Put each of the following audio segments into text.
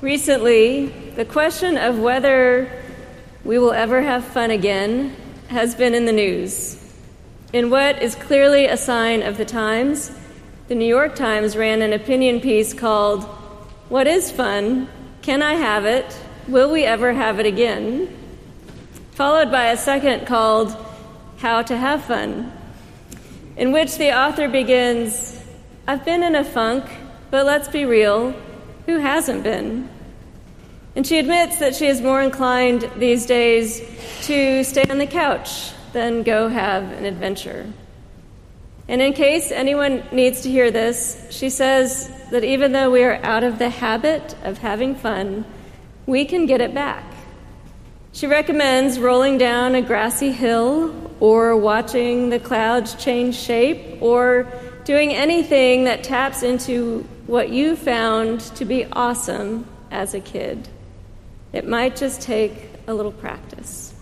Recently, the question of whether we will ever have fun again has been in the news. In what is clearly a sign of the times, the New York Times ran an opinion piece called, What is Fun? Can I Have It? Will We Ever Have It Again? Followed by a second called, How to Have Fun, in which the author begins, I've been in a funk, but let's be real, who hasn't been? And she admits that she is more inclined these days to stay on the couch than go have an adventure. And in case anyone needs to hear this, she says that even though we are out of the habit of having fun, we can get it back. She recommends rolling down a grassy hill or watching the clouds change shape or doing anything that taps into what you found to be awesome as a kid. It might just take a little practice.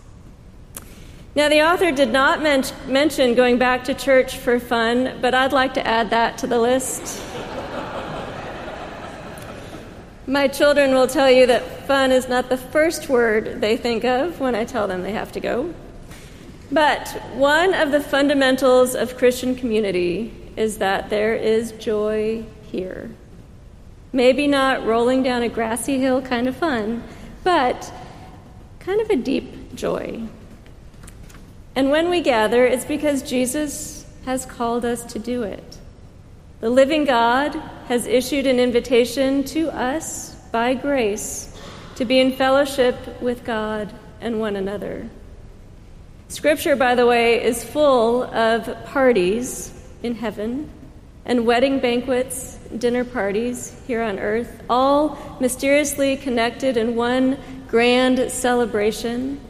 Now, the author did not men- mention going back to church for fun, but I'd like to add that to the list. My children will tell you that fun is not the first word they think of when I tell them they have to go. But one of the fundamentals of Christian community is that there is joy here. Maybe not rolling down a grassy hill kind of fun, but kind of a deep joy. And when we gather, it's because Jesus has called us to do it. The living God has issued an invitation to us by grace to be in fellowship with God and one another. Scripture, by the way, is full of parties in heaven and wedding banquets, dinner parties here on earth, all mysteriously connected in one grand celebration.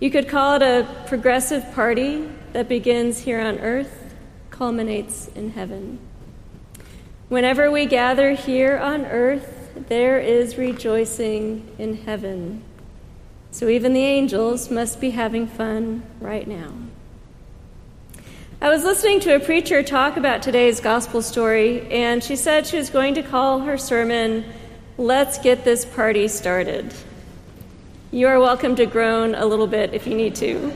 You could call it a progressive party that begins here on earth, culminates in heaven. Whenever we gather here on earth, there is rejoicing in heaven. So even the angels must be having fun right now. I was listening to a preacher talk about today's gospel story, and she said she was going to call her sermon, Let's Get This Party Started. You are welcome to groan a little bit if you need to.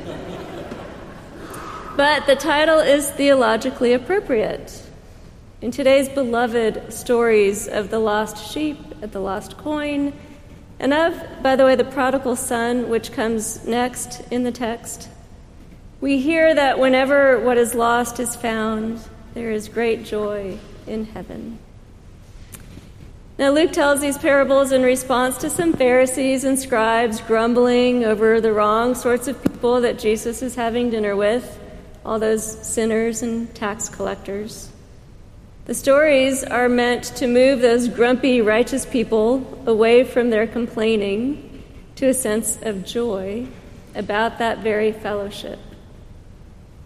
But the title is theologically appropriate. In today's beloved stories of the lost sheep, of the lost coin, and of, by the way, the prodigal son, which comes next in the text, we hear that whenever what is lost is found, there is great joy in heaven. Now, Luke tells these parables in response to some Pharisees and scribes grumbling over the wrong sorts of people that Jesus is having dinner with, all those sinners and tax collectors. The stories are meant to move those grumpy, righteous people away from their complaining to a sense of joy about that very fellowship.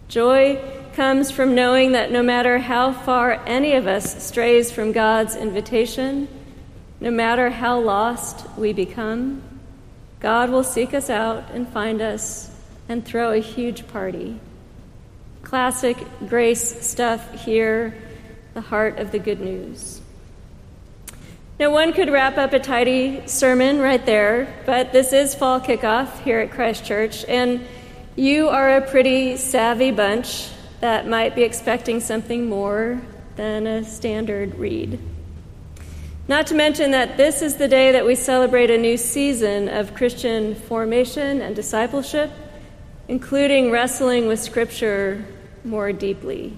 Joy comes from knowing that no matter how far any of us strays from God's invitation, no matter how lost we become, God will seek us out and find us and throw a huge party. Classic grace stuff here, the heart of the good news. Now, one could wrap up a tidy sermon right there, but this is fall kickoff here at Christ Church, and you are a pretty savvy bunch that might be expecting something more than a standard read. Not to mention that this is the day that we celebrate a new season of Christian formation and discipleship, including wrestling with Scripture more deeply.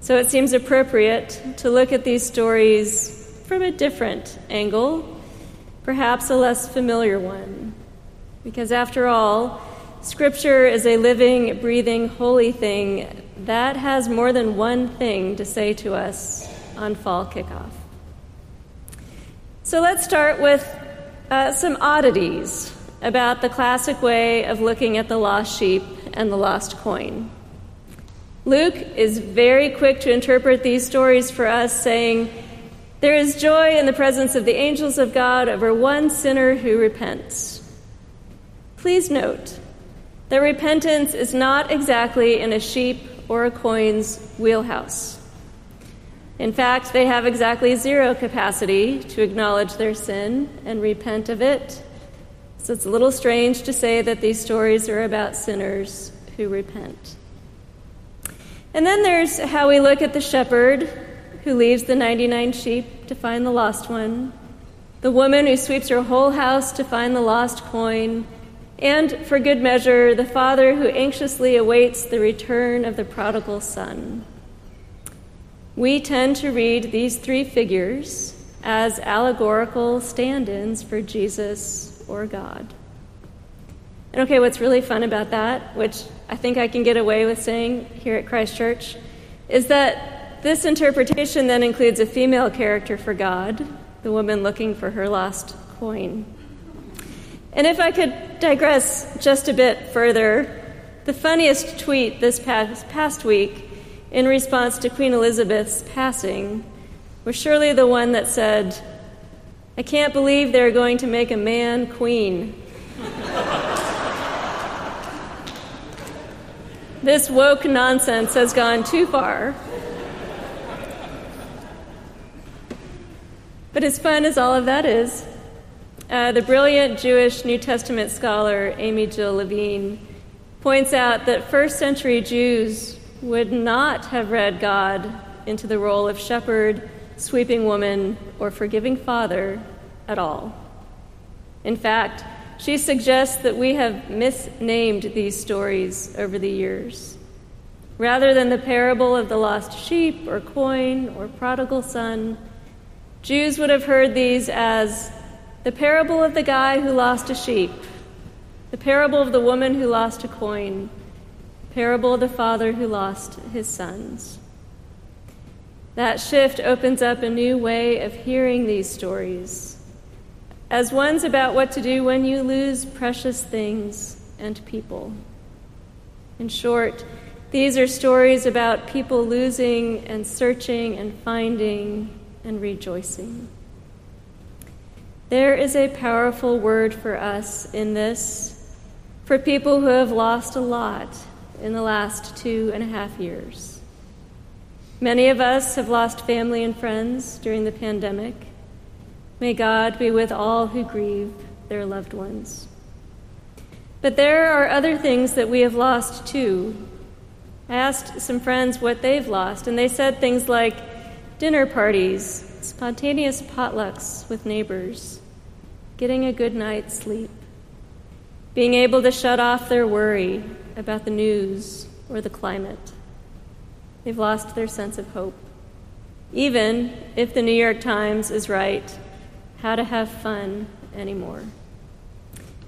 So it seems appropriate to look at these stories from a different angle, perhaps a less familiar one. Because after all, Scripture is a living, breathing, holy thing that has more than one thing to say to us on fall kickoff. So let's start with uh, some oddities about the classic way of looking at the lost sheep and the lost coin. Luke is very quick to interpret these stories for us, saying, There is joy in the presence of the angels of God over one sinner who repents. Please note, that repentance is not exactly in a sheep or a coin's wheelhouse. In fact, they have exactly zero capacity to acknowledge their sin and repent of it. So it's a little strange to say that these stories are about sinners who repent. And then there's how we look at the shepherd who leaves the 99 sheep to find the lost one, the woman who sweeps her whole house to find the lost coin, and, for good measure, the father who anxiously awaits the return of the prodigal son. We tend to read these three figures as allegorical stand ins for Jesus or God. And okay, what's really fun about that, which I think I can get away with saying here at Christ Church, is that this interpretation then includes a female character for God, the woman looking for her lost coin. And if I could digress just a bit further, the funniest tweet this past, past week in response to Queen Elizabeth's passing was surely the one that said, I can't believe they're going to make a man queen. this woke nonsense has gone too far. But as fun as all of that is, uh, the brilliant Jewish New Testament scholar Amy Jill Levine points out that first century Jews would not have read God into the role of shepherd, sweeping woman, or forgiving father at all. In fact, she suggests that we have misnamed these stories over the years. Rather than the parable of the lost sheep or coin or prodigal son, Jews would have heard these as the parable of the guy who lost a sheep, the parable of the woman who lost a coin, parable of the father who lost his sons. That shift opens up a new way of hearing these stories as ones about what to do when you lose precious things and people. In short, these are stories about people losing and searching and finding and rejoicing. There is a powerful word for us in this, for people who have lost a lot in the last two and a half years. Many of us have lost family and friends during the pandemic. May God be with all who grieve their loved ones. But there are other things that we have lost too. I asked some friends what they've lost, and they said things like dinner parties, spontaneous potlucks with neighbors, getting a good night's sleep, being able to shut off their worry about the news or the climate. They've lost their sense of hope. Even if the New York Times is right, how to have fun anymore.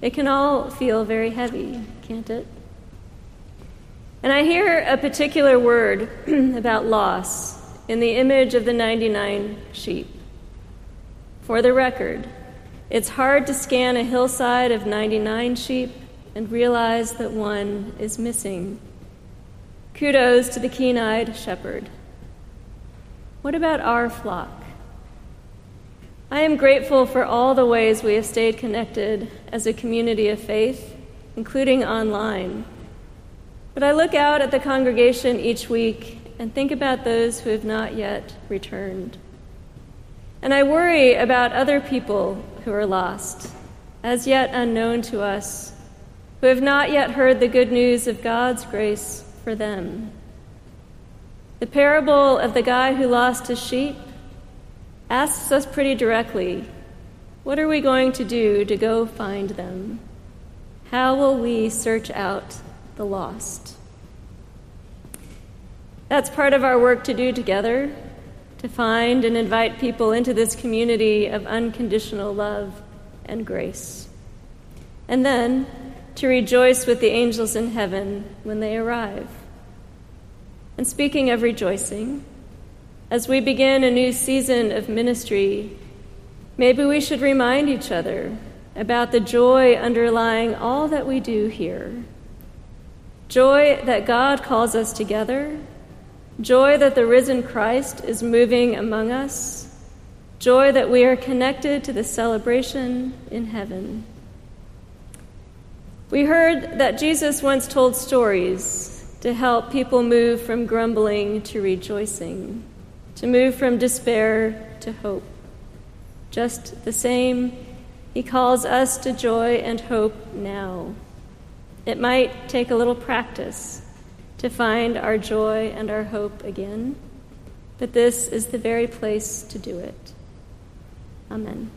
It can all feel very heavy, can't it? And I hear a particular word about loss in the image of the 99 sheep. For the record, it's hard to scan a hillside of 99 sheep and realize that one is missing. Kudos to the keen eyed shepherd. What about our flock? I am grateful for all the ways we have stayed connected as a community of faith, including online. But I look out at the congregation each week and think about those who have not yet returned. And I worry about other people who are lost, as yet unknown to us, who have not yet heard the good news of God's grace for them. The parable of the guy who lost his sheep asks us pretty directly what are we going to do to go find them? How will we search out the lost? That's part of our work to do together to find and invite people into this community of unconditional love and grace. And then to rejoice with the angels in heaven when they arrive. And speaking of rejoicing, as we begin a new season of ministry, maybe we should remind each other about the joy underlying all that we do here. Joy that God calls us together Joy that the risen Christ is moving among us. Joy that we are connected to the celebration in heaven. We heard that Jesus once told stories to help people move from grumbling to rejoicing. to move from despair to hope. Just the same, He calls us to joy and hope now. It might take a little practice to find our joy and our hope again, but this is the very place to do it. Amen.